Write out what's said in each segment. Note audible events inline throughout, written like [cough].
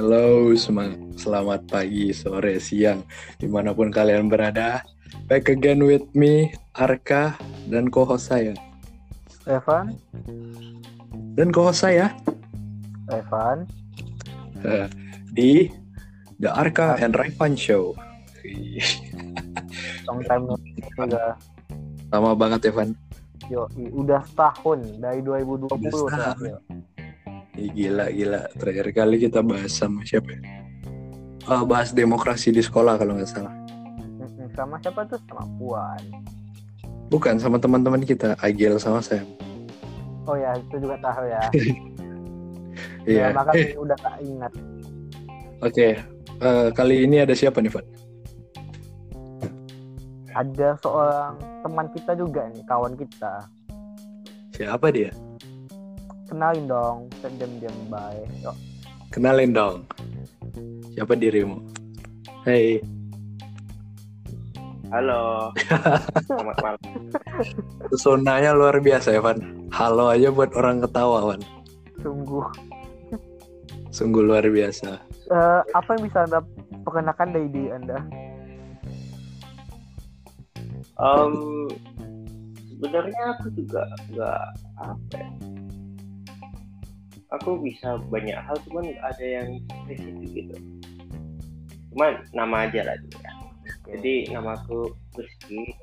Halo, selamat pagi, sore, siang, di mana pun kalian berada. Back again with me, Arka, dan co-host saya. Evan, Dan co-host saya Evan, eh, di The Arka and Revan Show. Long time no see juga. Lama banget Evan. Yo, udah setahun dari 2020 Udah setahun. Ih, gila, gila. Terakhir kali kita bahas sama siapa ya? Eh, bahas demokrasi di sekolah kalau nggak salah. Sama siapa tuh? Sama Puan. Bukan, sama teman-teman kita, Agil sama Sam. Oh ya, itu juga tahu ya. [laughs] Iya. Ya, makanya Eh, udah tak ingat. Oke, Eh, kali ini ada siapa nih, Van? Ada seorang teman kita juga nih, kawan kita. Siapa dia? Kenalin dong, diam-diam bye. Yo, Kenalin dong. Siapa dirimu? Hei, Halo. [laughs] Selamat malam. pesonanya luar biasa ya, Van. Halo aja buat orang ketawa, Van. sungguh. Sungguh luar biasa. Eh, apa yang bisa anda perkenalkan dari diri anda? Em, sebenarnya aku juga nggak apa. ya. Aku bisa banyak hal, cuman ada yang spesifik gitu. Cuman nama aja lah dulu ya. Jadi namaku Rizky,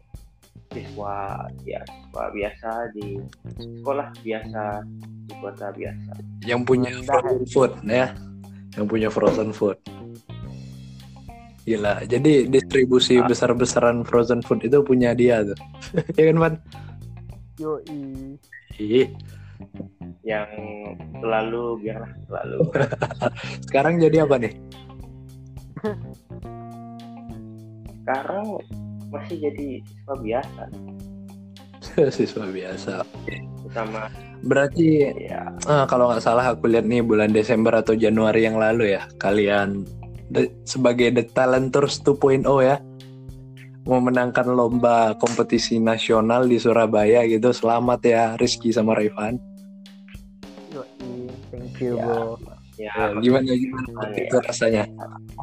siswa ya siswa biasa di sekolah biasa di kota biasa. Yang punya Rendah. frozen food, ya. Yang punya frozen food. Gila, jadi distribusi Ah. besar-besaran frozen food itu punya dia tuh. Iya [laughs] kan, Van? Yo, Ih, Yang selalu biarlah selalu. [laughs] sekarang jadi apa nih? Sekarang masih jadi siswa biasa, [laughs] Siswa biasa. utama Berarti ya Ah, kalau nggak salah aku lihat nih bulan Desember atau Januari yang lalu ya kalian de- sebagai The Talent Tours 2.0 ya memenangkan lomba kompetisi nasional di Surabaya gitu selamat ya Rizky sama Raivan yo, thank you Ya. bro. ya Ya, gimana gimana Ya. itu rasanya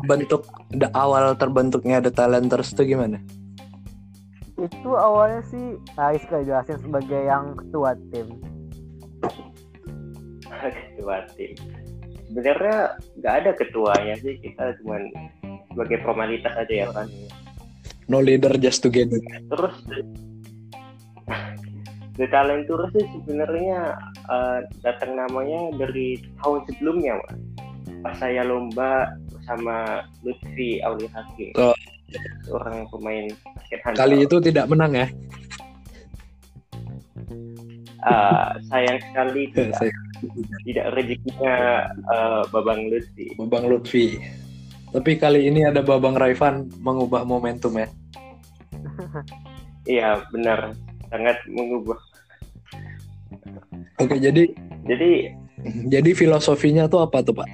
bentuk the awal terbentuknya The Talent Tours itu gimana Itu awalnya sih Ais kayak jelasin sebagai yang ketua tim. ketua tim sebenarnya nggak ada ketuanya sih kita cuma sebagai formalitas aja ya kan no leader just together terus The Talent Tour sih sebenarnya eh, datang namanya dari tahun sebelumnya Mas. pas saya lomba bersama Lutfi Auli Hakim Oh. seorang pemain basket handball. kali itu tidak menang ya? Eh, sayang sekali [laughs] tidak, tidak rezekinya eh, Babang Lutfi. Babang Lutfi tapi kali ini ada Babang Raivan mengubah momentum ya. [laughs] Iya benar. Sangat mengubah. Oke jadi jadi Jadi filosofinya tuh apa tuh Pak?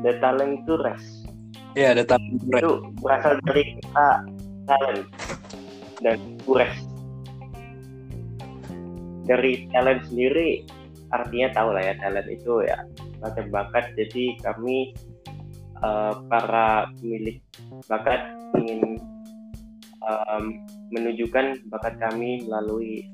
The Talent Tour Race Iya, ada tahun itu berasal dari kata talent dan kures dari talent sendiri artinya tahu lah ya talent itu ya bakat bakat jadi kami eh, para pemilik bakat ingin em, menunjukkan bakat kami melalui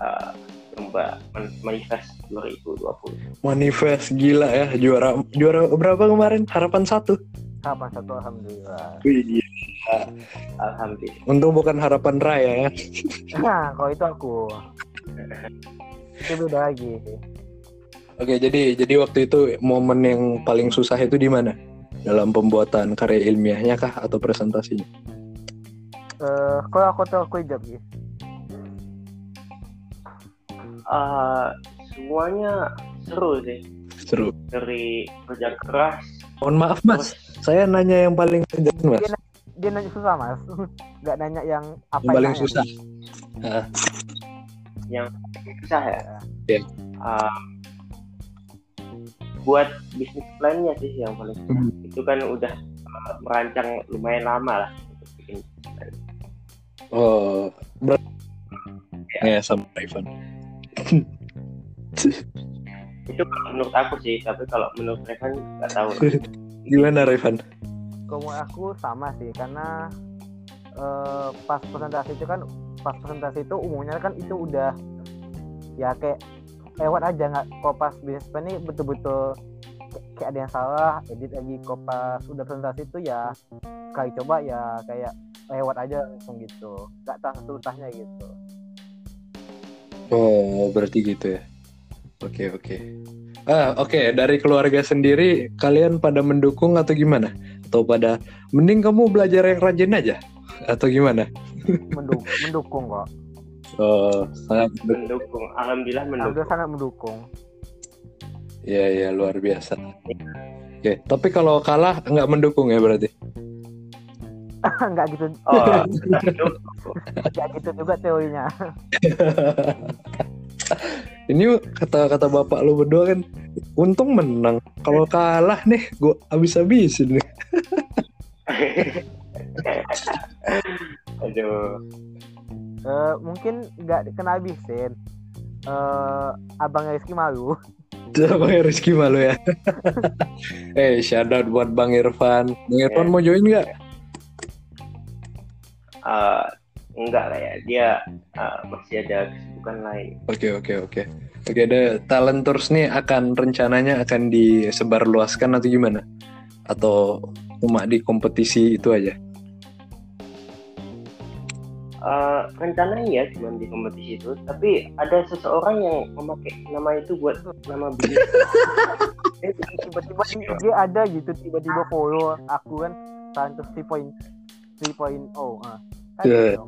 eh, lomba Man- manifest 2020 manifest gila ya juara juara berapa kemarin? Harapan satu. Kapan satu alhamdulillah. Wih, gila. alhamdulillah Untung bukan harapan raya ya. Nah, kalau itu aku. [laughs] Itu beda lagi. Oke, jadi jadi waktu itu momen yang paling susah itu di mana? Dalam pembuatan karya ilmiahnya kah atau presentasinya? Eh, kalau aku tuh aku jawab gitu. Eh, semuanya seru sih Seru. dari kerja keras Mohon maaf Mas, saya nanya yang paling sulit Mas. Dia, dia nanya susah mas, [laughs] nggak nanya yang apa Yang paling nanya. susah. susah ya. Iya. Um, buat bisnis plannya sih yang paling susah. Hmm. Itu kan udah uh, merancang lumayan lama lah untuk bikin plan. Oh, ber- ya sama Ivan. [laughs] itu kalau menurut aku sih tapi kalau menurut Revan nggak tahu [laughs] Gimana Revan? Kalau menurut aku sama sih karena eh, pas presentasi itu kan pas presentasi itu umumnya kan itu udah ya kayak lewat aja nggak kok pas business plan ini betul-betul kayak- ada yang salah edit lagi kok pas udah presentasi itu ya kali coba ya kayak lewat aja langsung gitu nggak tahu susahnya gitu Oh, berarti gitu ya. Oke, oke. Ah, oke. Dari keluarga sendiri, kalian pada mendukung atau gimana? Atau pada mending kamu belajar yang rajin aja? Atau gimana? mendukung mendukung kok Oh, sangat mendukung. alhamdulillah mendukung alhamdulillah sangat mendukung Iya, iya, luar biasa. Oke, tapi kalau kalah nggak mendukung ya berarti? [laughs] nggak gitu oh [laughs] nggak gitu juga teorinya [laughs] Ini kata kata bapak lu berdua kan, untung menang. Kalau kalah nih, gua habis-habisin nih. aduh Eh, mungkin nggak kena habisin eh abang Rizky malu [laughs] Bang Rizky malu ya. [laughs] eh, shout out buat Bang Irfan. Bang Irfan mau join nggak? Eh, enggak lah ya dia eh, masih ada kesibukan lain Oke oke oke. Oke, ada talent tours nih akan rencananya akan disebarluaskan atau gimana? Atau cuma di kompetisi itu aja? Eh, rencananya ya cuma di kompetisi itu tapi ada seseorang yang memakai nama itu buat nama bisnis [laughs] Eh, tiba-tiba di IG ada gitu tiba-tiba follow aku kan Santos 3.0 3.0 ah. Kan gitu.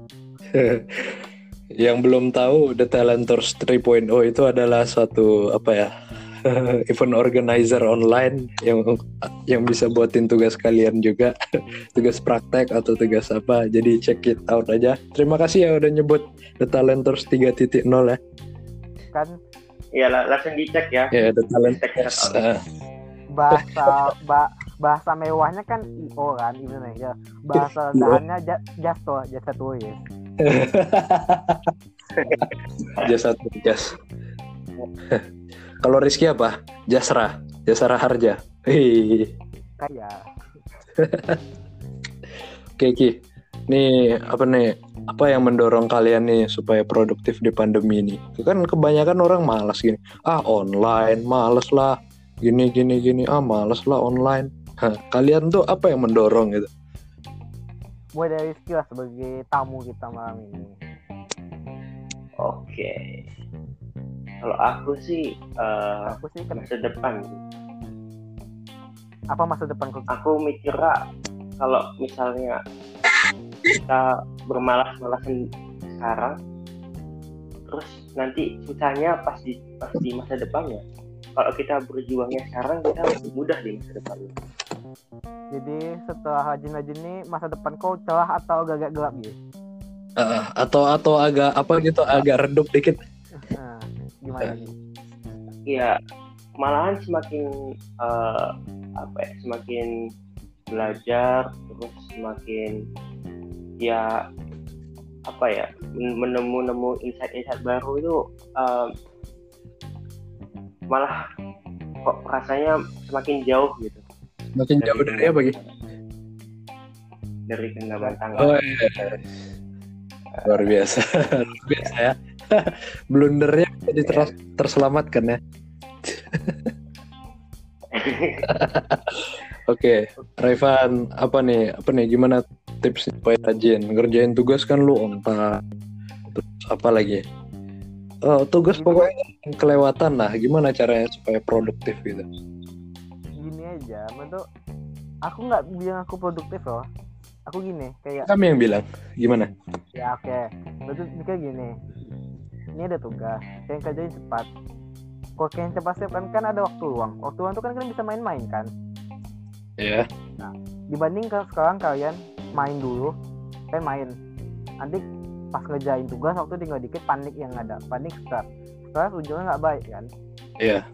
[laughs] Yang belum tahu, The Talent Tours 3.0 itu adalah suatu apa ya? [laughs] event organizer online yang yang bisa buatin tugas kalian juga. [laughs] Tugas praktek atau tugas apa. Jadi check it out aja. Terima kasih ya udah nyebut The Talent Tours 3.0 ya. Kan ya la- langsung dicek ya. Ya The Talent Check it Tours out. ah. bahasa ba- bahasa mewahnya kan IO kan Indonesia. Bahasa [laughs] dahannya ja- jasto jasa tulis jasa jas kalau Rizky apa? Jasra. Jasra Harja. Hei. kayak Oke Ki, nih apa nih? Apa yang mendorong kalian nih supaya produktif di pandemi ini? Kan kebanyakan orang malas gini, ah online, males lah, gini gini gini, ah males lah online. Hah, kalian tuh apa yang mendorong gitu? mulai dari skill lah sebagai tamu kita malam ini. Oke kalau aku sih eh, aku sih kan masa depan. Apa masa depan kok? Aku mikirnya kalau misalnya kita bermalas-malasan sekarang terus nanti susahnya pas di pas di masa depannya kalau kita berjuangnya sekarang kita lebih mudah di masa depannya. Jadi setelah rajin-rajin ini masa depan kau celah atau agak gelap gitu? Ah, atau atau agak apa gitu, agak redup dikit. Gimana nih Iya, malahan semakin eh, apa ya, semakin belajar terus semakin ya apa ya men- menemu-nemu insight-insight baru itu eh, malah kok rasanya semakin jauh gitu Makin jauh dari apa gitu? dari genggaman tangga. Oh, iya. Luar biasa, [laughs] luar biasa ya. [laughs] Blundernya jadi ter- terselamatkan ya. [laughs] Oke, Revan, apa nih? Apa nih? Gimana tips supaya rajin ngerjain tugas kan lu on time. Terus apa lagi? Oh, tugas pokoknya kelewatan lah. Gimana caranya supaya produktif gitu? gini aja bentuk aku nggak bilang aku produktif loh aku gini kayak Kami yang bilang. Gimana? ya oke bentuk mikir gini ini ada tugas yang kerjain cepat. Kalau yang cepat sih kan kan ada waktu luang. Waktu luang tuh kan kalian bisa main-main kan? Ya. dibanding ke sekarang kalian main dulu kalian main. Nanti pas ngerjain tugas waktu tinggal dikit panik yang ada. Panik stres stres ujungnya nggak baik kan? Iya.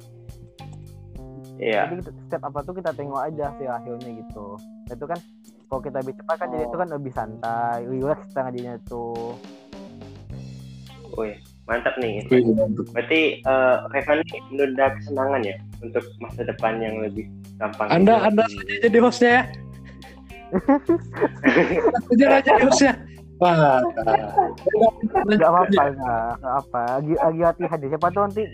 Iya, jadi kita- setiap apa tuh kita tengok aja sih hasilnya gitu. Nah, itu kan kalau kita lebih cepat kan jadi Oh. itu kan lebih santai relax kita ngajinya tuh. Oh iya. Mantap nih. Wih, mantap. Berarti eh Revan ini menunda kesenangan ya untuk masa depan yang lebih gampang. Anda Anda saja jadi hostnya ya. Saja jadi hostnya. Wah. nggak apa-apa nggak apa lagi lagi hati-hati siapa tahu nanti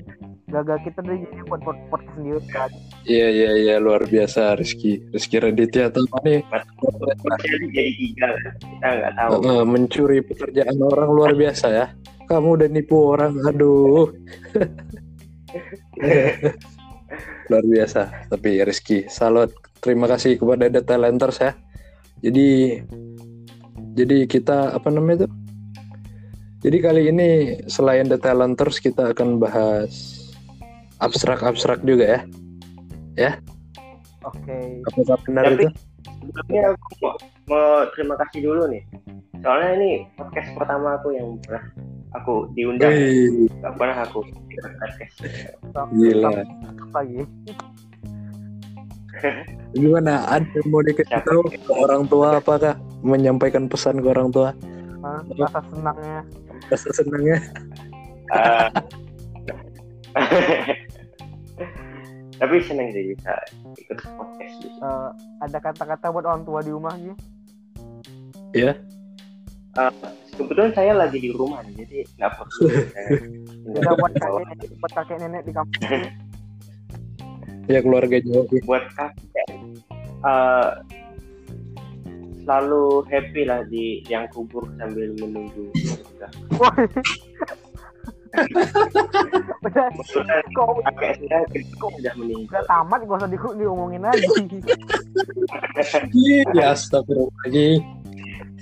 gagal kita dari jadi buat buat podcast sendiri kan Iya iya iya luar biasa Rizky Rizky Raditya atau nih Jadi jadi tiga kan. Kita nggak tahu. mencuri pekerjaan orang luar biasa ya. Kamu udah nipu orang, aduh. [laughs] luar biasa. Tapi Rizky, salut. Terima kasih kepada The Talenters ya. Jadi, jadi kita apa namanya itu? Jadi kali ini selain The Talenters kita akan bahas abstrak-abstrak juga ya. oke Apakah benar Tapi- itu? Sebelumnya aku mau, mau terima kasih dulu nih. Soalnya ini podcast pertama aku yang pernah aku diundang. Wih, Gak pernah aku gila. lagi [laughs] Gimana? Ada mau dikasih tahu ke orang tua apakah menyampaikan pesan ke orang tua? Hah? rasa senangnya Rasa senangnya. Eh, [laughs] Tapi seneng sih bisa ikut podcast sini. eh, ada kata-kata buat orang tua di rumah gitu Kebetulan saya lagi di rumah nih, jadi nggak perlu. [laughs] Udah buat kakek nenek, buat kakek nenek di kampung Ya keluarga jauh. buat kakek eh, selalu happy lah di yang kubur sambil menunggu udah kok kakek saya kok udah udah meninggal tamat gak usah di, diomongin lagi Ya astagfirullahaladzim.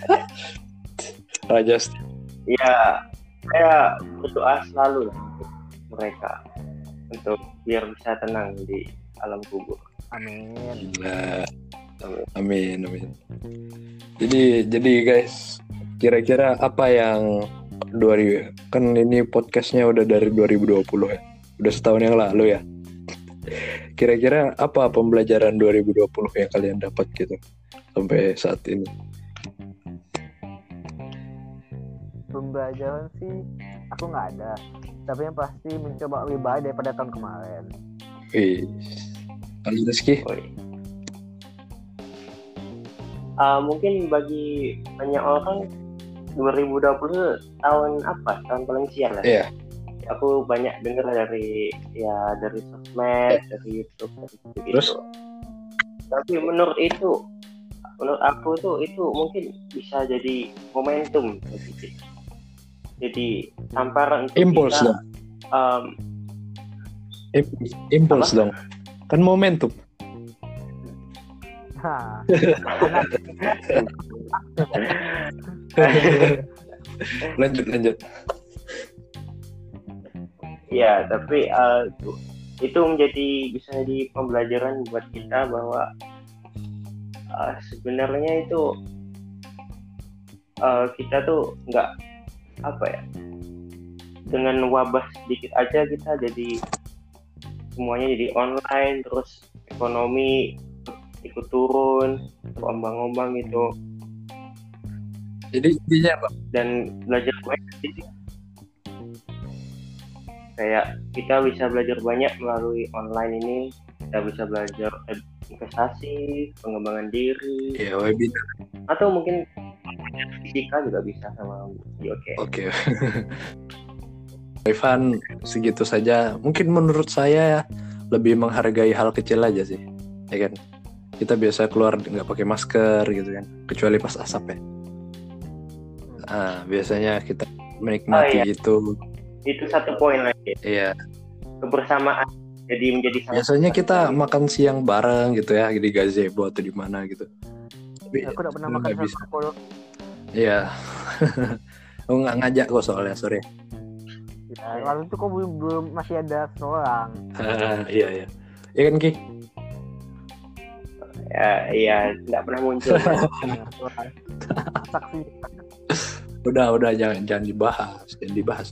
Raja St- ya saya berdoa selalu lah untuk mereka untuk biar bisa tenang di alam kubur amin Gila. Amin, amin. Jadi, jadi guys, kira-kira apa yang 2000 kan ini podcastnya udah dari 2020 ya, udah setahun yang lalu ya. Kira-kira apa pembelajaran 2020 yang kalian dapat gitu sampai saat ini? Pembelajaran sih. Aku nggak ada. Tapi yang pasti mencoba lebih baik daripada tahun kemarin. Wih, kalau Rizky. Ah, mungkin bagi banyak orang 2020 tahun apa? Tahun paling sial lah. Iya. aku banyak dengar dari ya dari sosmed dari YouTube dari gitu. Terus? tapi menurut itu menurut aku tuh itu mungkin bisa jadi momentum kita. Jadi tamparan untuk impuls kita, dong, um, impuls, dong. Kan momentum. [laughs] lanjut, lanjut. Ya, tapi uh, itu menjadi bisa jadi pembelajaran buat kita bahwa uh, sebenarnya itu uh, kita tuh nggak apa ya dengan wabah sedikit aja kita jadi semuanya jadi online terus ekonomi ikut turun ombang-ombang gitu Jadi intinya apa? dan belajar banyak sih. kayak kita bisa belajar banyak melalui online ini kita bisa belajar ed- investasi pengembangan diri Ya webinar. atau mungkin fisika juga bisa sama oke Oke. [laughs] Ivan segitu saja. Mungkin menurut saya ya, lebih menghargai hal kecil aja sih, ya kan? Kita biasa keluar nggak pakai masker gitu kan, kecuali pas asap ya. Ah, biasanya kita menikmati Oh, iya. itu. itu satu poin lagi Iya. kebersamaan jadi menjadi sangat Biasanya kita makan siang bareng gitu ya di gazebo atau di mana gitu. Tapi aku udah pernah makan bisa. sama Polo Iya. Aku [laughs] nggak ngajak kok soalnya sorry. ya, lalu itu kok belum, belum masih ada seorang Ah, iya iya. Iya kan Ki? ya iya nggak pernah muncul [laughs] saksi Udah udah jangan jangan dibahas, jangan dibahas.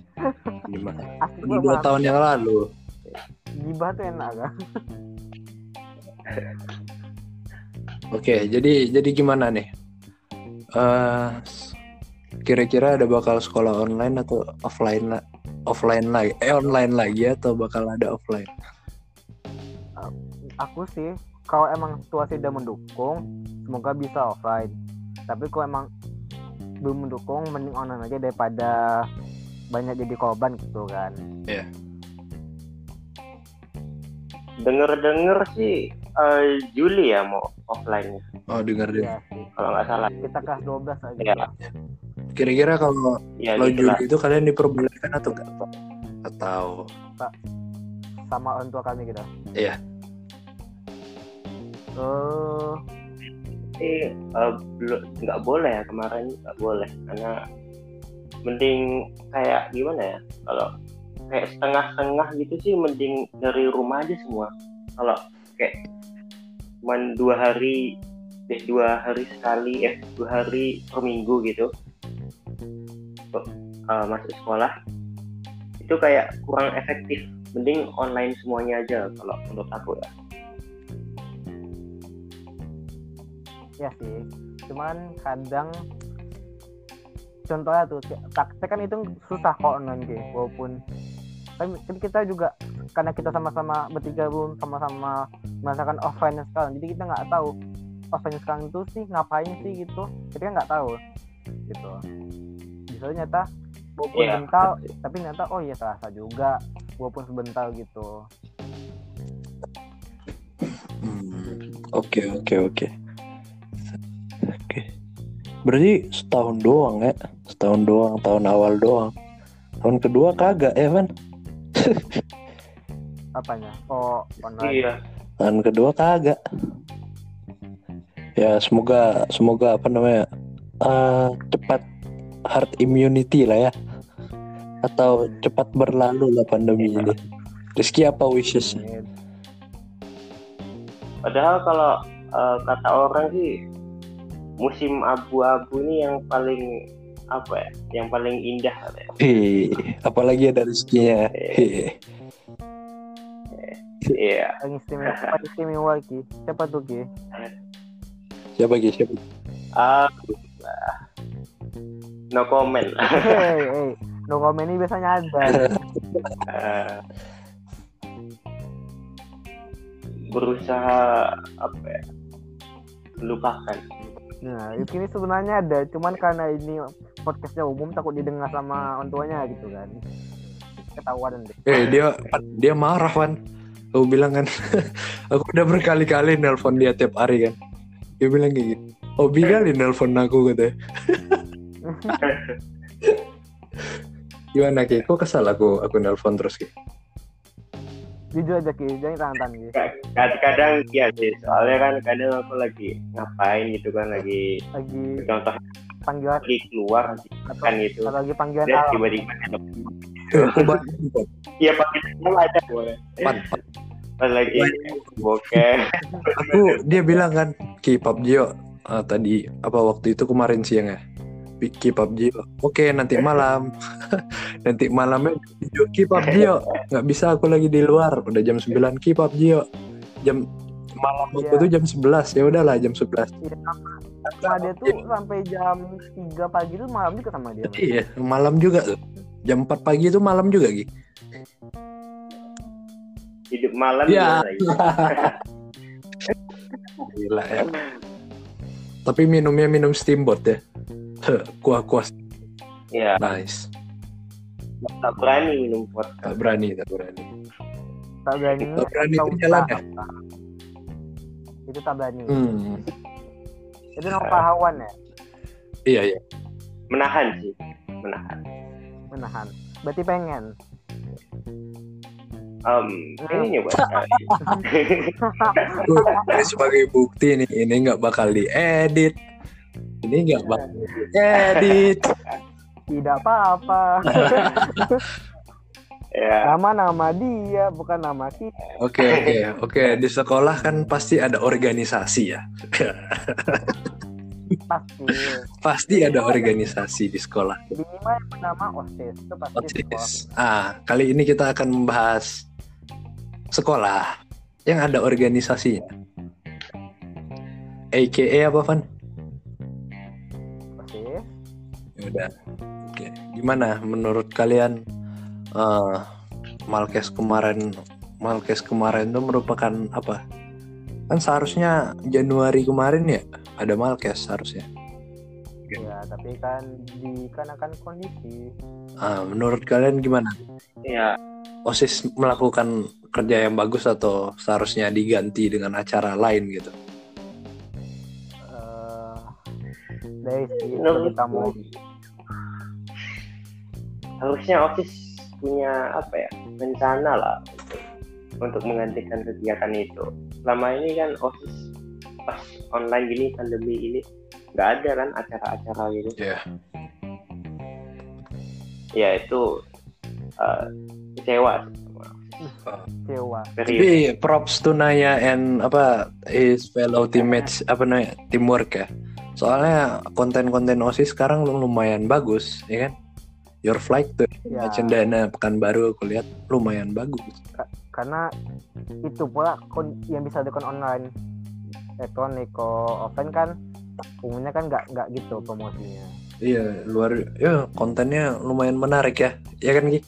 [laughs] Gimana? Udah dua tahun yang lalu. Gibah tuh enak kan? Oke, jadi jadi gimana nih? Eh, kira-kira ada bakal sekolah online atau offline lah offline lagi eh online lagi atau bakal ada offline? Aku sih kalau emang situasi udah mendukung semoga bisa offline. Tapi kalau emang belum mendukung mending online aja daripada banyak jadi korban gitu kan Denger-denger sih eh, Juli ya mau offline oh dengar deh sih kalau nggak salah. kita kelas 12 aja Ya, kira-kira kalau ya kalau gitu lah. Juli itu kalian diperbolehkan atau enggak Pak? atau sama orang tua kami gitu Iya. eh Tapi eh, belum nggak boleh ya kemarin nggak boleh karena mending kayak gimana ya kalau kayak setengah-setengah gitu sih mending dari rumah aja semua. Kalau kayak cuman dua hari eh dua hari sekali eh dua hari per minggu gitu untuk eh, masuk sekolah itu kayak kurang efektif. Mending online semuanya aja kalau menurut aku ya. Ya sih. Cuman kadang contohnya tuh praktek kan itu susah kok online game walaupun kan kan kita juga karena kita sama-sama bertiga belum sama-sama merasakan offline sekarang jadi kita nggak tahu offline sekarang itu sih ngapain sih gitu kita kan nggak tahu gitu bisa ternyata walaupun bentar betul. tapi ternyata oh iya terasa juga walaupun sebentar gitu Hmm, Oke oke oke. Oke. Berarti setahun doang ya? Setahun doang, tahun awal doang. Tahun kedua kagak ya? [laughs] apanya oh online iya Tahun kedua kagak. Ya semoga semoga apa namanya eh, cepat herd immunity lah ya. Atau cepat berlalu lah pandemi ini. Rizky apa wishes? Padahal kalau eh, kata orang sih musim abu-abu ini yang paling apa ya? Yang paling indah katanya. Hei, apalagi ada rezekinya. Iya. yang istimewa paling istimewa ki siapa tuh ki Siapa Gi? Siapa? Ah, no comment. [laughs] hei hei no comment ini biasanya ada Eh, [laughs] berusaha apa ya? Melupakan. nah itu ini sebenarnya ada cuman karena ini podcastnya umum takut didengar sama orang tuanya gitu kan ketahuan deh Eh dia dia marah Van. Aku bilang kan, [laughs] aku udah berkali-kali nelpon dia tiap hari kan. Dia bilang kayak gitu. Oh kali nelpon aku katanya. [laughs] Gimana Ki? Kok kesal aku aku nelpon terus Ki? jujur aja ki jangan tangan ki Kadang-kadang ya sih, soalnya kan kadang aku lagi ngapain gitu kan lagi lagi contoh panggilan lagi keluar atau, kan gitu. atau lagi panggilan Dia alam tiba-tiba Aku banyak Iya pakai aja boleh. Lagi bokeh. Aku dia bilang kan Ki PUBG yuk. Ah, tadi apa waktu itu kemarin siang ya. Ki PUBG yuk. Oke nanti malam. [laughs] nanti malamnya yuk Ki PUBG yuk. Nggak bisa aku lagi di luar. Udah jam 9 Ki PUBG yuk. Jam malam aku Iya. tuh jam 11 ya udahlah jam 11 Iya, sama sama dia tuh sampai jam 3 pagi tuh malam juga sama dia iya malam juga tuh. Jam 4 pagi itu malam juga Ki Hidup malam Iya. lagi? [laughs] gila ya. Tapi minumnya minum steamboat ya. Kuah kuah Iya, nice. Tak berani minum vodka. tak berani tak berani. Tak berani. Tak berani itu jalan ya. Itu tak berani hmm. itu nama pahlawan ya? Iya iya. Menahan sih, menahan. menahan. Berarti pengen? Um, ini nyoba. [laughs] Ini sebagai bukti nih ini nggak bakal diedit. Ini nggak bakal diedit. Tidak apa-apa [laughs] ya, nama nama dia bukan nama kita. Oke oke oke. Di sekolah kan pasti ada organisasi ya. Pasti. Pasti ada organisasi di sekolah. Minimal nama osis itu pasti sekolah. OSIS. ah kali ini kita akan membahas sekolah yang ada organisasinya. AKA apa Van? osis. Ya Udah. Oke, gimana menurut kalian eh Malkes kemarin Malkes kemarin itu merupakan apa? Kan seharusnya Januari kemarin ya ada Malkes seharusnya. ya tapi kan dikarenakan kondisi Ah, menurut kalian gimana? ya OSIS melakukan kerja yang bagus atau seharusnya diganti dengan acara lain gitu? eh dari segi mau harusnya osis punya apa ya rencana lah untuk untuk menggantikan kegiatan itu selama ini kan osis pas online gini pandemi ini nggak ada kan acara-acara gitu Iya. ya itu eh, kecewa kecewa. Tapi props to Naya and apa his fellow teammates apa namanya teamwork ya. Soalnya konten-konten OSIS sekarang lumayan bagus, ya kan? Your flight tuh ya Cendana Pekanbaru aku lihat lumayan bagus. karena itu pula kon- yang bisa dilakukan online elektronik kalau offline kan umumnya kan nggak nggak gitu promosinya Iya, luar ya kontennya lumayan menarik ya. Ya kan Gi?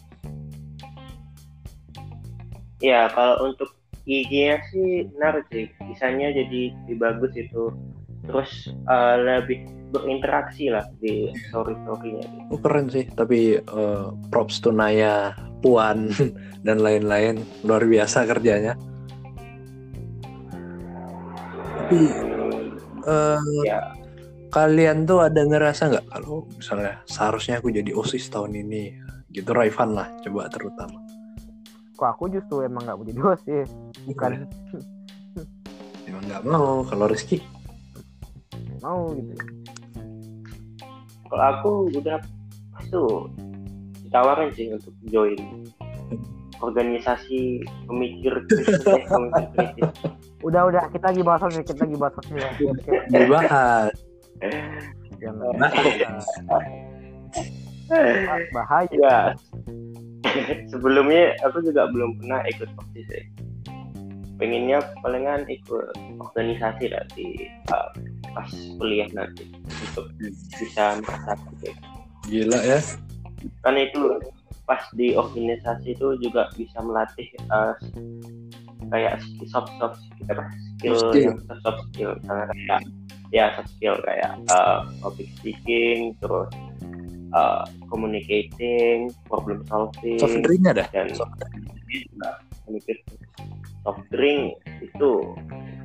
ya kalau untuk IG-nya sih menarik sih desainnya jadi lebih bagus itu terus eh, lebih berinteraksi lah di story-storynya. Oh, keren sih, tapi eh, props to Naya, Puan [laughs] dan lain-lain. Luar biasa kerjanya. Tapi eh, ya. kalian tuh ada ngerasa nggak kalau misalnya seharusnya aku jadi osis tahun ini? Gitu Raifan lah coba terutama. Kok aku justru emang nggak mau jadi host sih bukan. Emang nggak mau. Kalau Rizky mau gitu. Kalau aku udah tuh ditawarin sih untuk join organisasi pemikir kritis [laughs] eh, udah udah kita lagi bahas nih, kita lagi bahas host nih ya. Oke, dibahas. Ah, bahaya. Ya sebelumnya aku juga belum pernah ikut osis sih. Pengennya palingan ikut organisasi lah di uh, pas kuliah nanti untuk bisa merasakan kayak gila ya. Kan itu pas di organisasi itu juga bisa melatih uh, kayak soft soft kita skill, Soft skill. yang soft skill. Misalnya kayak ya soft skill kayak uh, public speaking terus uh, communicating problem solving soft drinknya dah dan Soft- juga mikir soft drink itu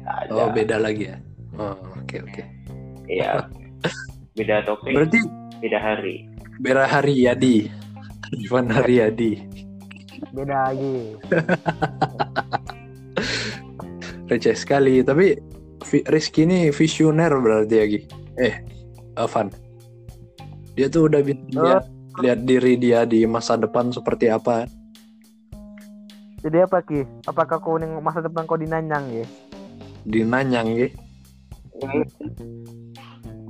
nggak ada. oh beda lagi ya oh, oke oke. ya [laughs] beda topik berarti beda hari. Bera Haryadi Ivan Haryadi beda lagi. [laughs] Receh sekali tapi Rizky ini visioner berarti ya Gi eh Evan dia tuh udah bisa Oh. lihat lihat diri dia di masa depan seperti apa. Jadi apa ki? Apakah kau masa depan kau di Nanyang ya di Nanyang Gi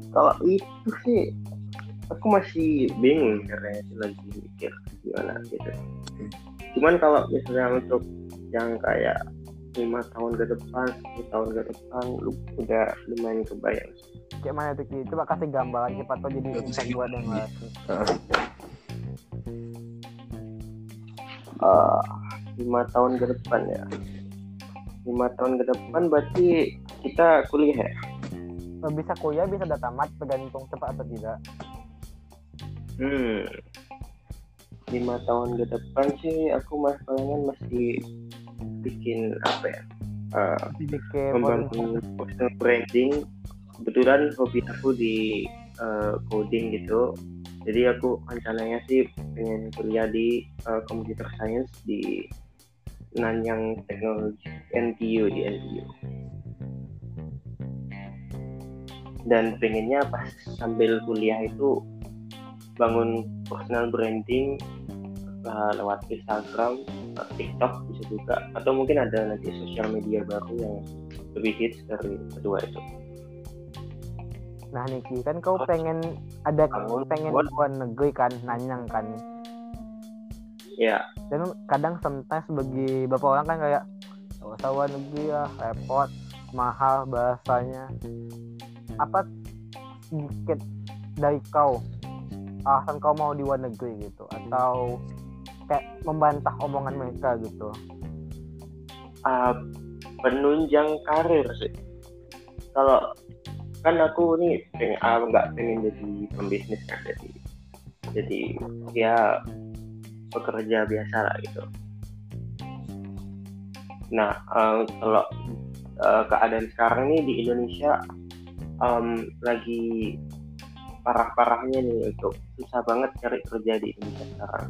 kalau itu sih aku masih bingung karena lagi mikir gimana gitu. Cuman kalau misalnya untuk yang kayak lima tahun ke depan 10 tahun ke depan lu udah lumayan kebayang kayak mana tuh ki? Coba kasih gambaran cepat kau jadi bisa buat yang lain Eh, lima tahun ke depan ya. Lima tahun ke depan berarti kita kuliah ya bisa kuliah bisa udah tamat tergantung cepat atau tidak. Hmm. Lima tahun ke depan sih aku mas palingan masih bikin apa ya? Eh, bikin membangun personal branding. Kebetulan hobi aku di eh, coding gitu. Jadi aku rencananya sih pengen kuliah di eh, computer science di Nanyang Technology NTU di NTU dan pengennya pas sambil kuliah itu bangun personal branding eh, lewat Instagram, eh, TikTok bisa juga. Atau mungkin ada nanti sosial media baru yang lebih hits dari kedua itu. nah Niki kan kau pengen ada Bangun pengen buat- negeri kan Nanyang kan? Ya, dan kadang sometimes bagi beberapa orang kan kayak "Oh, usah luar negeri ya repot mahal bahasanya apa sedikit dari kau alasan kau mau di luar negeri gitu atau kayak membantah omongan mereka gitu? Uh, penunjang karir sih. Kalau kan aku nih pengen ah, nggak pengen jadi pembisnis kan jadi jadi ya pekerja biasa lah gitu. Nah uh, kalau uh, keadaan sekarang nih di Indonesia um, lagi parah-parahnya nih untuk susah banget cari kerja di Indonesia. Sekarang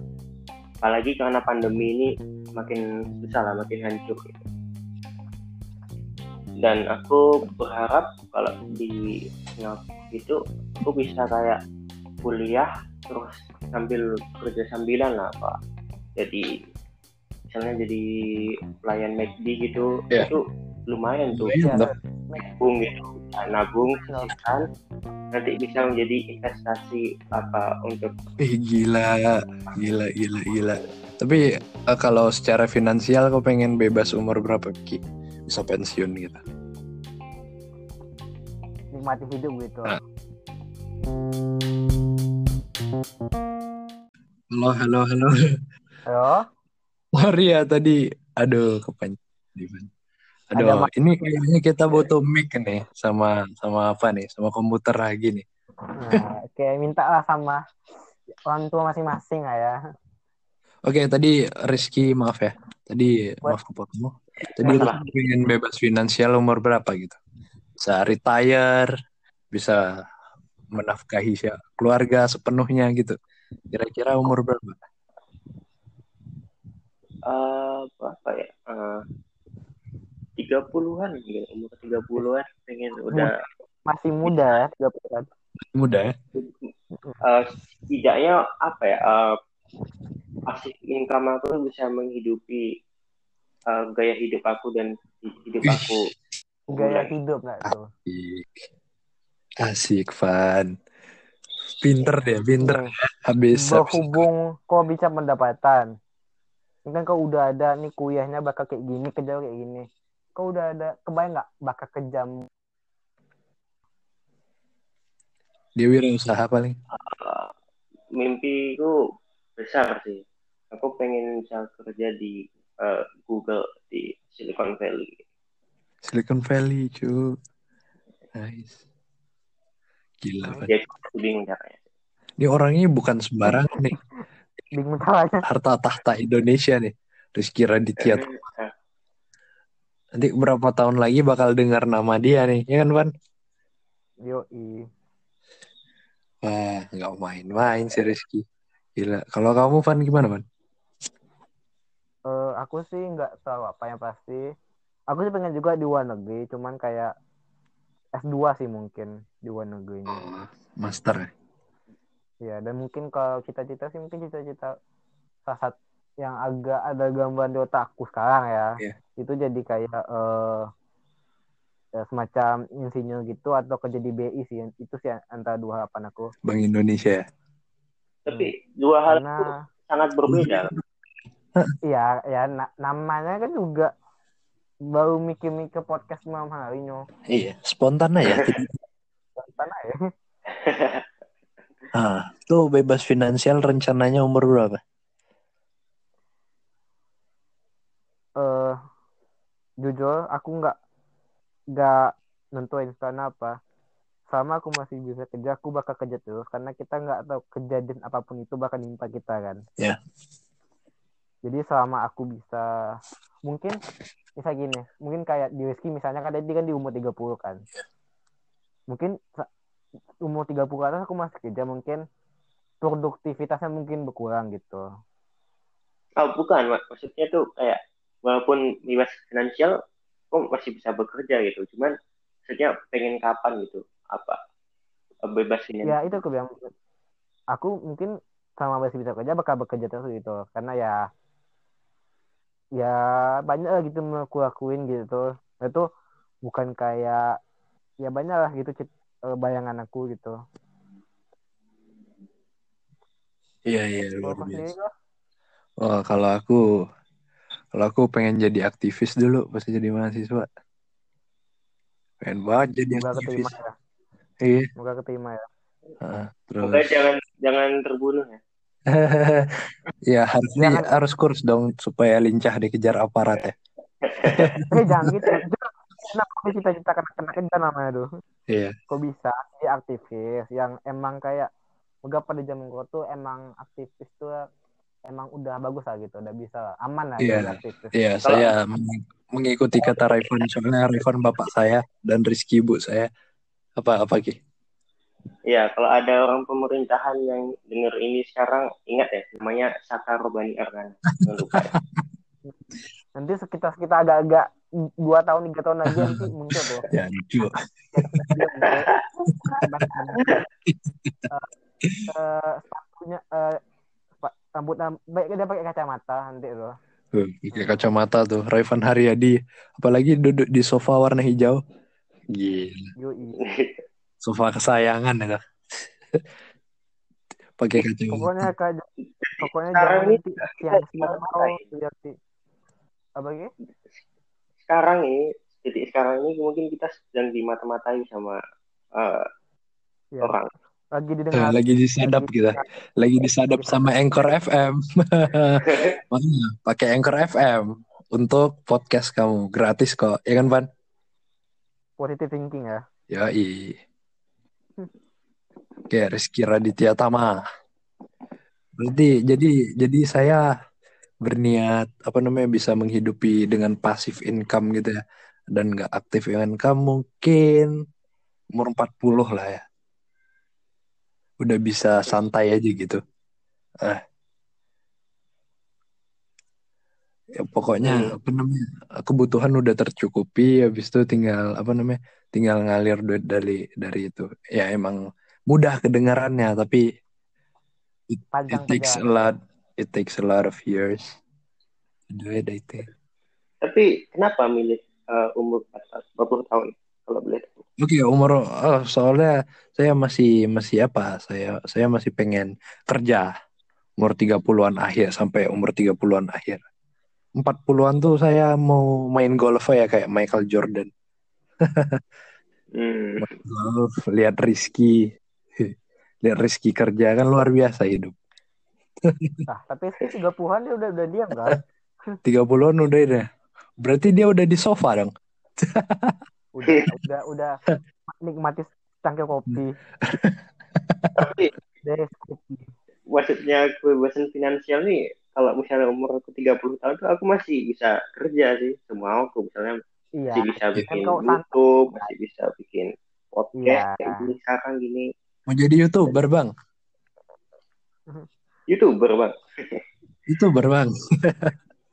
apalagi karena pandemi ini makin susah lah makin hancur gitu. Dan aku berharap kalau di Singapura itu aku bisa kayak kuliah terus sambil kerja sambilan lah pak. Jadi misalnya jadi pelayan McD gitu yeah. itu lumayan tuh Lumayan, nabung gitu nabung kan nanti bisa menjadi investasi apa untuk Ih gila, gila, gila, gila. Tapi eh, kalau secara finansial kau pengen bebas umur berapa Ki? Bisa pensiun gitu. nikmati hidup gitu Ah. Halo, halo, halo. halo Sorry ya tadi, aduh kepancing. Ada Aduh, mas- ini kayaknya kita butuh mic nih sama sama apa nih? Sama komputer lagi nih. nah, oke minta lah sama orang tua masing-masing lah ya Oke, tadi Rizky maaf ya. Tadi maaf kepotong. Tadi. Rizky pengen bebas finansial umur berapa gitu? Bisa retire, bisa menafkahi keluarga sepenuhnya gitu. Kira-kira umur berapa? eh, apa ya tiga puluhan gitu umur tiga puluhan pengen udah masih muda ya tiga puluh Muda ya? eh, setidaknya apa ya eh, pasif income aku bisa menghidupi eh, gaya hidup aku dan hidup Ih. aku gaya hidup nggak tuh Asik. Asik, Van. Pinter dia, pinter. Habis, habis berhubung kau bisa pendapatan ini kan kau udah ada nih kuliahnya bakal kayak gini kerja kayak gini kau udah ada kebayang nggak bakal kejam dia wirausaha paling. Eh, mimpiku besar sih aku pengen bisa kerja di eh, Google di Silicon Valley Silicon Valley, cu. Nice. Gila, jadi aku bingung caranya Ini orangnya bukan sembarangan nih. bingung caranya Harta tahta Indonesia nih. Rizky Raditya. Nanti berapa tahun lagi bakal dengar nama dia nih. Ya kan, Van? yoi Wah, nggak main-main sih Rizky. Gila. Kalau kamu, Van, gimana, Van? Eh, aku sih nggak tahu apa yang pasti aku sih pengen juga di luar negeri cuman kayak S2 sih mungkin di luar negerinya Master ya? ya dan mungkin kalau cita-cita sih mungkin cita-cita salah satu yang agak ada gambaran di otakku sekarang ya Iya. itu jadi kayak eh ya, semacam insinyur gitu atau kerja di BI sih itu sih antara dua harapan aku Bank Indonesia ya? tapi dua hal itu karena sangat berbeda [laughs] iya ya na- namanya kan juga baru mikir-mikir podcast malam hari nyo Iya, spontan aja. [laughs] Sana ya ah, tuh bebas finansial rencananya umur berapa? eh jujur aku nggak nggak nentuin karena apa sama aku masih bisa kerja aku bakal kerja terus karena kita nggak tahu kejadian apa pun itu bakal nimpa kita kan Ya. jadi selama aku bisa mungkin bisa gini mungkin kayak di Rizky misalnya kan dia kan di umur 30 kan mungkin sa- umur 30 ke atas aku masih kerja mungkin produktivitasnya mungkin berkurang gitu Oh bukan, Mak. maksudnya tuh kayak walaupun bebas finansial, kok masih bisa bekerja gitu. Cuman maksudnya pengen kapan gitu, apa? Bebas finansial? ya itu aku bilang. Aku mungkin sama masih bisa kerja bakal bekerja terus gitu. Karena ya ya banyak lah gitu aku lakuin gitu. Itu bukan kayak ya banyak lah gitu eh, bayangan aku gitu. Iya, iya, luar biasa. Wah, kalau aku kalau aku pengen jadi aktivis dulu pas jadi mahasiswa. Pengen banget jadi semoga aktivis. keterima ya Iya, semoga keterima ya Ah, Semoga terus jangan jangan terbunuh ya. [laughs] ya harusnya Jangan- harus kurs dong supaya lincah dikejar aparat ya. [laughs] eh jangan gitu itu kenapa sih cita-cita kena kerja namanya tuh Iya. kok bisa dia aktivis yang emang kayak udah pada zaman gua tuh emang aktivis tuh emang udah bagus lah gitu udah bisa lah, aman lah Iya. aktivis Iya, saya meng- mengikuti kata Raifan soalnya Raifan bapak saya dan Rizky ibu saya. Apa apa Ki? Ya, kalau ada orang pemerintahan yang denger ini sekarang, ingat ya, namanya Saka Robani Argan. Jangan lupa ya. [laughs] nanti sekitar kita agak-agak dua tahun tiga tahun lagi nanti [laughs] muncul tuh Ya lucu. [laughs] Eh, sepatunya eh, pa- rambut baik dia pakai kacamata nanti tuh Tuh, pakai kacamata tuh. Raifan Haryadi. Apalagi duduk di sofa warna hijau. Gila. [laughs] Sofa kesayangan ya. [laughs] pakai kacamata. pokoknya kayak pokoknya Sekarang jangan ini nanti siang siang lihat apa gitu Sekarang ini, titik sekarang ini mungkin kita sedang dimata-matai sama eh, ya. orang. Lagi didengar lagi disadap kita. Lagi disadap sama Anchor FM. [laughs] Makanya pakai Anchor FM untuk podcast kamu gratis kok. Ya kan, Van? positive thinking ya Yoi. Oke, Rizky Raditya Tama. Berarti jadi jadi saya berniat apa namanya bisa menghidupi dengan pasif income gitu ya dan nggak aktif income mungkin umur 40 lah ya. Udah bisa santai aja gitu. Eh. Ya, pokoknya apa namanya kebutuhan udah tercukupi habis itu tinggal apa namanya tinggal ngalir duit dari dari itu ya emang mudah kedengarannya tapi it, it takes a lot it takes a lot of years to do it I think. Tapi kenapa milih eh, umur 40 tahun? Kalau boleh tahu. Oke umur oh, soalnya saya masih masih apa saya saya masih pengen kerja. Umur 30-an akhir sampai umur 30-an akhir. 40-an tuh saya mau main golf ya kayak Michael Jordan. [laughs] Hmm. golf lihat Rizky. [laughs] Lihat Rizky kerja kan luar biasa hidup. [laughs] Nah, tapi tiga puluhan dia udah udah diam kan? 30-an udah deh berarti dia udah di sofa dong udah [laughs] udah udah nikmati cangkir kopi Tapi deh kopi maksudnya kebebasan finansial nih, kalau misalnya umur aku 30 tahun tuh aku masih bisa kerja sih. Semua aku misalnya iya masih bisa bikin kau. YouTube, masih bisa bikin podcast Iya. kayak gini sekarang gini. mau jadi youtuber bang [laughs] YouTuber bang. youtuber bang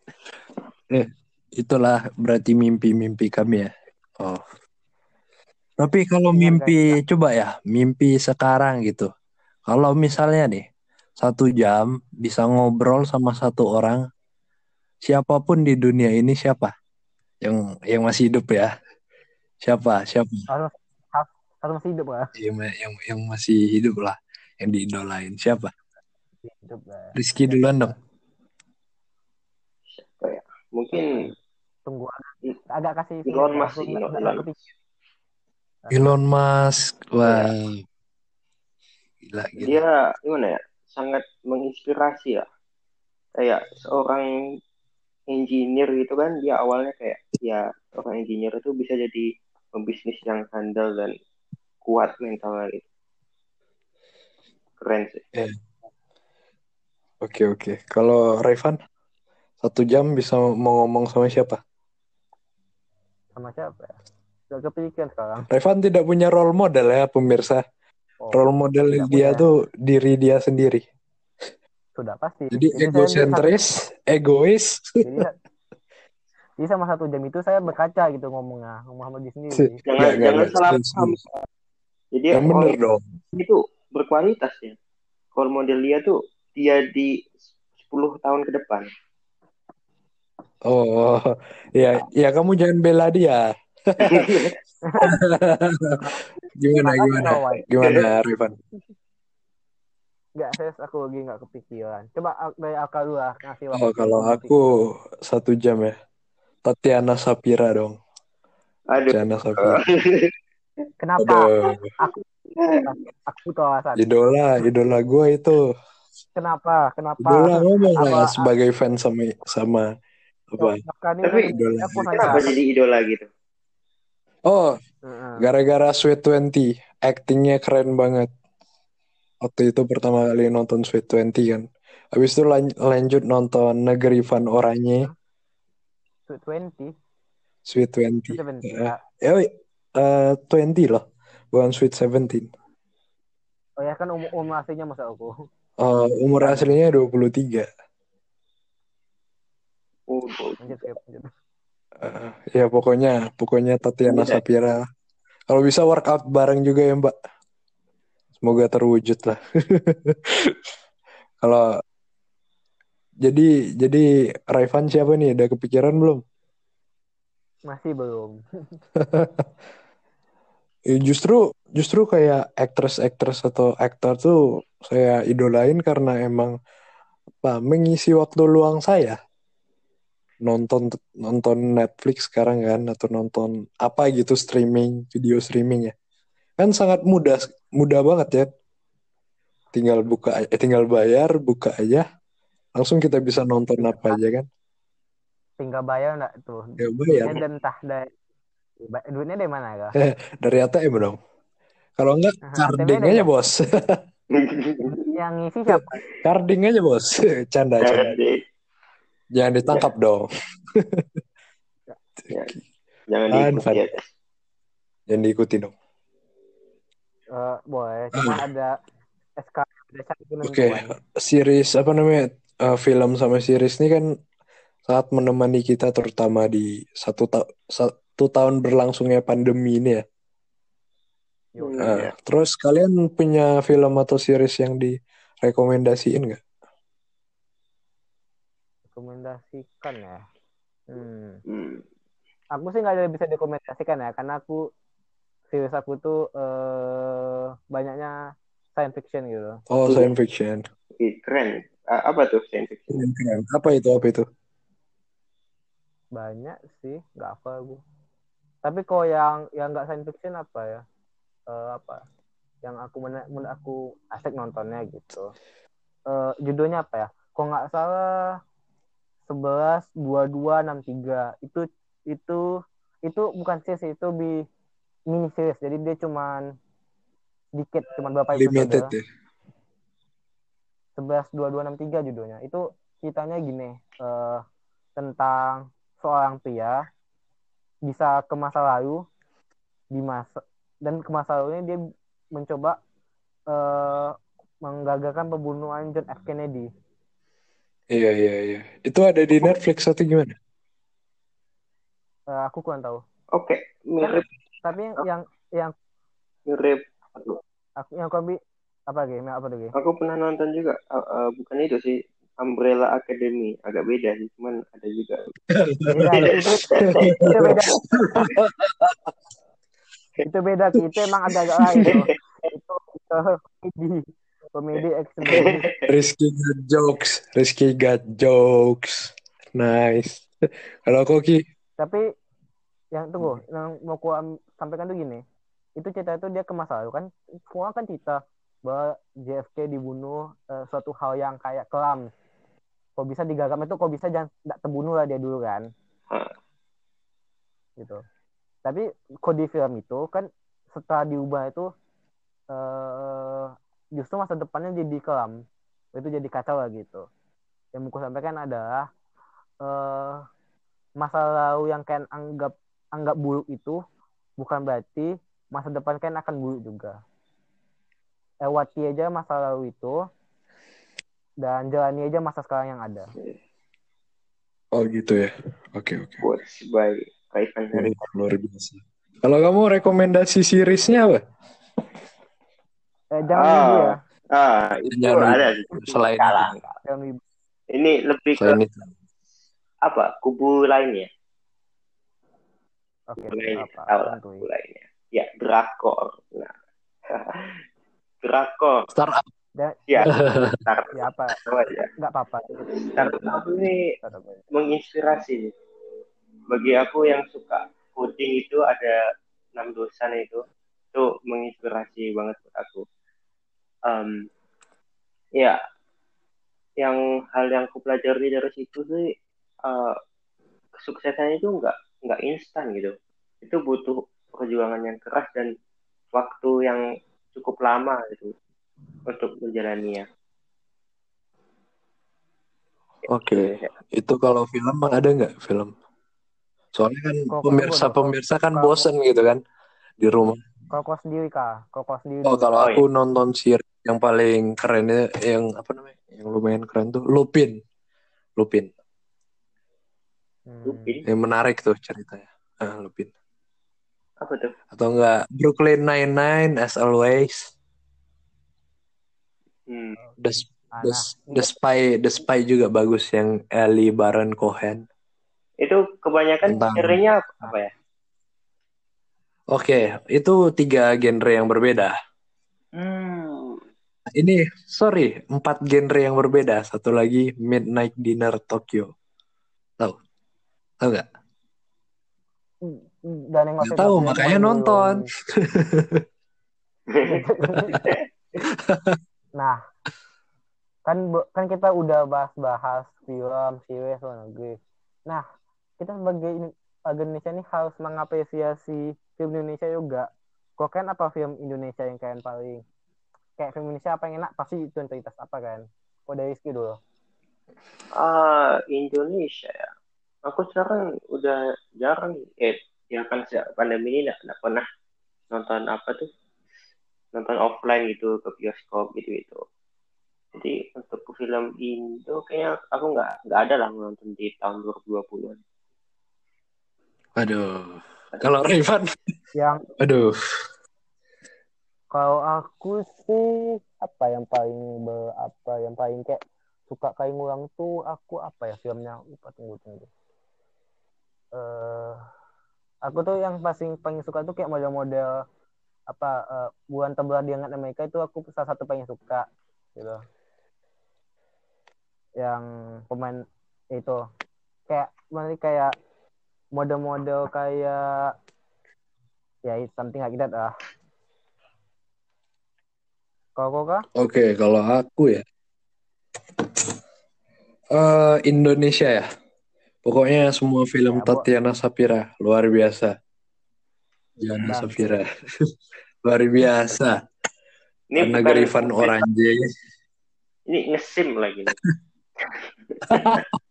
[laughs] eh itulah berarti mimpi-mimpi kami ya oh. Tapi kalau Iya, mimpi coba ya mimpi sekarang gitu. Kalau misalnya nih satu jam bisa ngobrol sama satu orang siapa pun di dunia ini siapa? Yang yang masih hidup ya. Siapa siapa? Harus harus, harus masih hidup kan yang yang, yang masih hidup lah yang diidolain. Siapa? Hidup lah. Rizky duluan dong. Siapa ya? Mungkin tunggu agak kasih Elon Musk Elon Musk. Elon Musk wah gila gila dia gimana ya? Sangat menginspirasi ya. Kayak seorang engineer gitu kan, dia awalnya kayak ya orang engineer itu bisa jadi pembisnis yang handal dan kuat mentalnya gitu. Keren sih. Oke oke. Kalau Revan satu jam bisa mau ngomong sama siapa? Sama siapa ya gak kepikiran sekarang Revan tidak punya role model ya pemirsa. oh, Role model dia punya. tuh diri dia sendiri. sudah pasti Jadi egosentris, egois. jadi, jadi sama satu jam itu saya berkaca gitu ngomongnya ngomong sama diri sendiri Jangan jangan salah paham. Jadi Yang bener dong. itu berkualitas ya. Role model dia tuh dia di 10 tahun ke depan. Oh, ya, ya kamu jangan bela dia. [laughs] gimana, gimana, gimana, Revan? Enggak, saya aku lagi nggak kepikiran. Coba ak- dari akal dulu lah ngasih waktu. Oh, kalau aku satu jam ya. Tatiana Sapira dong. Aduh. Tatiana Sapira. [laughs] Kenapa Aduh. aku tahu alasan Idola, idola gue itu. kenapa kenapa Idola ngomong Apa- lah sebagai fans sama sama apa? Bahkan ini Tapi Kenapa jadi idola gitu? Oh, Heeh. gara-gara Sweet 20, actingnya keren banget. Waktu itu pertama kali nonton Sweet 20 kan. Habis itu lan- lanjut nonton Negeri Van Oranye, Sweet 20 Sweet 20. Sweet 20 Eh, ya. Ya, eh, 20 loh, bukan Sweet 17. oh ya kan umur, umur aslinya masa aku Eh, umur aslinya 23. Uh, lanjut lanjut Eh, ya pokoknya, pokoknya Tatiana Udah. Sapira. Kalau bisa workout bareng juga ya Mbak. Semoga terwujud lah. [laughs] Kalau jadi jadi Raivan siapa nih? Ada kepikiran belum? masih belum [laughs] Ya, justru justru kayak actress-actress atau aktor tuh saya idolain karena emang apa mengisi waktu luang saya nonton nonton Netflix sekarang kan atau nonton apa gitu streaming video streaming ya. Kan sangat mudah mudah banget ya. Tinggal buka eh, tinggal bayar buka aja. Langsung kita bisa nonton apa aja kan. Tinggal bayar enggak tuh? Ya bayar. Duitnya dan entah dari duitnya dari mana kah dari ATM dong. Kalau enggak carding aja bos. Yang ngisi siapa? Carding aja bos. [laughs] Canda canda jangan ditangkap dong jangan Fun, diikuti ya. jangan diikuti dong Eh, boleh [clears throat] cuma ada SK Oke, penentuan series apa namanya eh, film sama series ini kan sangat menemani kita terutama di satu ta- satu tahun berlangsungnya pandemi ini ya. Ya. terus kalian punya film atau series yang direkomendasiin nggak? Rekomendasikan ya hmm. Hmm. aku sih nggak ada yang bisa direkomendasikan ya karena aku series aku tuh eh banyaknya science fiction gitu Oh, science fiction. Keren. Apa tuh science fiction? Keren. Apa itu? Apa itu? banyak sih nggak apa aku tapi kalau yang yang nggak science fiction apa ya Eh, apa yang aku men- aku asik nontonnya gitu Eh, judulnya apa ya kalau nggak salah 11 22 63 itu itu itu bukan series itu bi mini series jadi dia cuman sedikit cuman berapa Limited episode ya. 11 22 63 judulnya. Itu ceritanya gini, eh, tentang seorang pria bisa ke masa lalu di masa dan ke masa lalunya dia mencoba eh, menggagalkan pembunuhan John F Kennedy. Iya, iya, iya. Itu ada di Netflix atau gimana? Eh, aku kurang tahu. Oke, mirip Tapi yang yang yang mirip. aku yang aku ambil apa lagi? Yang Apa lagi? Aku pernah nonton juga. Ah, ah, bukan itu sih. Umbrella Academy agak beda sih, cuman ada juga. Beda, itu, [laughs] itu beda. itu beda, itu emang agak-agak lain. Itu [laughs] eh, komedi, action [laughs] movie. Rizky got jokes. Rizky got jokes. Nice. [laughs] Kalau Koki, tapi yang tunggu yang mau ku am- sampaikan tuh gini itu cerita itu dia ke masa lalu kan semua kan cerita bahwa JFK dibunuh eh, suatu hal yang kayak kelam kok bisa digagalkan itu kok bisa jangan tidak terbunuh lah dia dulu kan Hah. gitu tapi kok di film itu kan setelah diubah itu eh justru masa depannya jadi kelam itu jadi kacau lah gitu yang mau ku sampaikan adalah eh masa lalu yang kalian anggap anggap buruk itu bukan berarti masa depan kalian akan buruk juga. Lewati aja masa lalu itu dan jalani aja masa sekarang yang ada. oh gitu ya. Oke, oke. Quotes by Raifan Hari. Wah, luar biasa. Kalau kamu rekomendasi seriesnya apa? Eh, jangan Ah. wibu ya, Ah, itu Jangan ada. Selain Kalah. jangan wibu. Ini lebih ke Selain itu. apa? Kubu lainnya. Oke, Kubu lainnya. apa? Tahu lah kubu lainnya. Ya, drakor. Nah. [laughs] drakor. Startup. Ya, [laughs] Ya apa? tahu aja. Nggak apa-apa. Startup ini menginspirasi. Bagi aku yang suka coding itu ada enam dosan itu. itu menginspirasi banget buat aku um, ya yang hal yang aku pelajari dari situ sih uh, kesuksesan itu nggak nggak instan gitu. Itu butuh perjuangan yang keras dan waktu yang cukup lama gitu untuk menjalaninya. Oke, itu kalau film ada nggak film? Soalnya kan Kok- pemirsa kok- pemirsa kan bosen gitu kan di rumah. Kalau kau sendiri kak, kalau kau sendiri. Oh kalau Oh, aku nonton series yang paling kerennya yang apa namanya? Yang lumayan keren tuh Lupin. Lupin. Hmm. Lupin Yang menarik tuh ceritanya. Ah, Lupin. apa tuh Atau enggak Brooklyn Nine-Nine as always. hmm. The, the, the Spy The Spy juga bagus yang Ellie Baron Cohen. itu kebanyakan Tentang- apa, apa ya Oke, itu tiga genre yang berbeda. hmm. Ini sorry, empat genre yang berbeda. Satu lagi Midnight Dinner Tokyo. Tahu? Tahu nggak? dan yang tahu, makanya nonton. [laughs] nah, kan kan kita udah bahas-bahas film, series, luar negeri. Nah, kita sebagai Indonesia ini harus mengapresiasi film Indonesia juga. Kok kan apa film Indonesia yang kalian paling kayak film Indonesia apa yang enak pasti itu yang prioritas apa kan? Kok dari Rizky dulu. ah Indonesia ya aku sekarang udah jarang eh ya kan sejak pandemi ini nggak pernah nonton apa tuh nonton offline gitu ke bioskop gitu gitu jadi untuk film Indo kayaknya aku nggak nggak ada lah nonton di tahun 2020 Aduh. Kalau Rifan, Yang aduh. Kalau aku sih apa yang paling ber, apa yang paling kayak suka kayak ngulang tuh aku apa ya filmnya? Lupa tunggu tunggu. Eh aku tuh yang paling paling suka tuh kayak model-model apa eh, bulan terbelah di hangat Amerika itu aku salah satu paling suka gitu. Yang pemain itu. Kayak mana kayak model-model kayak ya something like that lah kalau kau kah Oke, kalau aku ya. eh Indonesia ya. Pokoknya semua film Ya. Tatiana Sapira luar biasa. Diana Bang. Sapira. [laughs] luar biasa. ini Karena bukan Rifan Oranje. ini ngesim lagi nih. [laughs]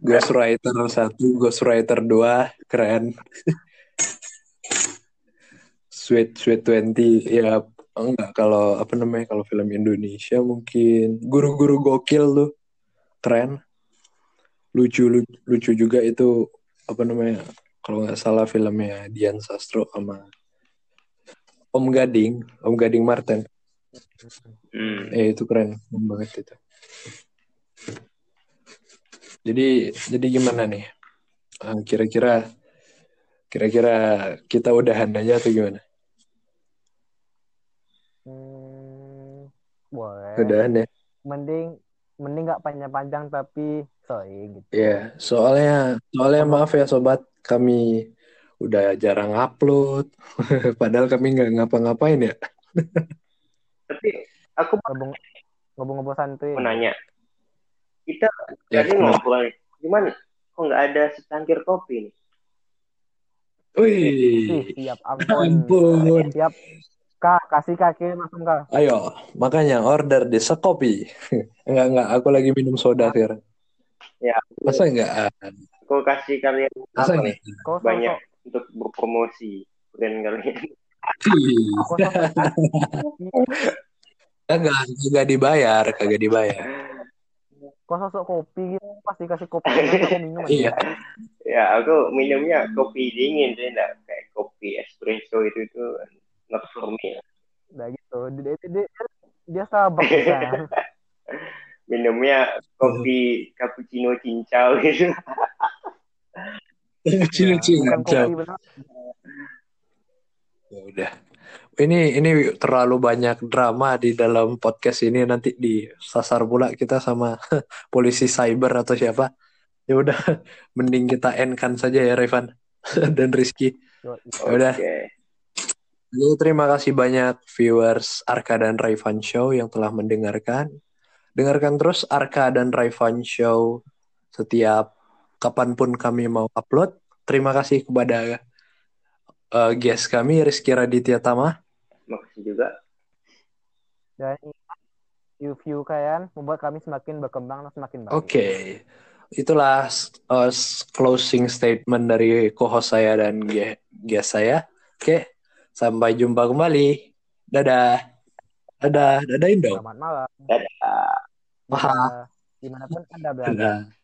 Ghostwriter satu, Ghostwriter dua, keren. [laughs] Sweet Sweet 20 ya enggak kalau apa namanya kalau film Indonesia mungkin guru-guru gokil tuh keren lucu lucu, lucu juga itu apa namanya kalau nggak salah filmnya Dian Sastro sama Om Gading Om Gading Marten hmm. Eh itu keren banget itu. Jadi jadi gimana nih? Eh, Kira-kira kira-kira kita udahan aja atau gimana? Boleh. Udahan ya. Mending mending nggak panjang-panjang tapi sorry gitu. Iya, soalnya soalnya maaf ya sobat, kami udah jarang upload. [laughs] Padahal kami nggak ngapa-ngapain ya. [laughs] tapi aku Ngobong ngobong-ngobong santuy. mau nanya kita Ya, tadi kenapa? ngobrol cuman kok nggak ada secangkir kopi nih Ih, Wih, siap ampun. ampun. Siap. Kak, kasih kaki langsung kak. Ayo, makanya order di sekopi. [laughs] enggak enggak, aku lagi minum soda sekarang. Ya. Masa enggak? aku kasih kalian Masa apa enggak? nih Kau sok, banyak untuk berpromosi brand kalian. Enggak, kagak dibayar, kagak dibayar. Kau sosok kopi gitu pasti kasih kopi aku [laughs] minum aja. Iya. ya aku minumnya kopi dingin enggak kayak kopi espresso itu itu not for me Udah gitu. Dia, dia, dia, dia Starbucks [laughs] kan. minumnya kopi cappuccino cincau gitu ngancam. kopi benar. Ya udah. Ini ini terlalu banyak drama di dalam podcast ini nanti disasar pula kita sama [laughs] polisi cyber atau siapa. Ya udah, [laughs] mending kita end kan saja ya Revan. dan Rizky. Ya udah. Oke. Jadi terima kasih banyak viewers Arka dan Raivan Show yang telah mendengarkan. Dengarkan terus Arka dan Raivan Show setiap kapan pun kami mau upload. Terima kasih kepada uh, guest kami Rizky Raditya Tama. Makasih juga. dan view-view kalian membuat kami semakin berkembang dan semakin baik. Oke, itulah uh, closing statement dari co-host saya dan guest saya. Oke, sampai jumpa kembali. Dadah. Dadah, dadahin dong. Selamat malam. Dadah. Maha. Di mana pun Anda berada. Dadah.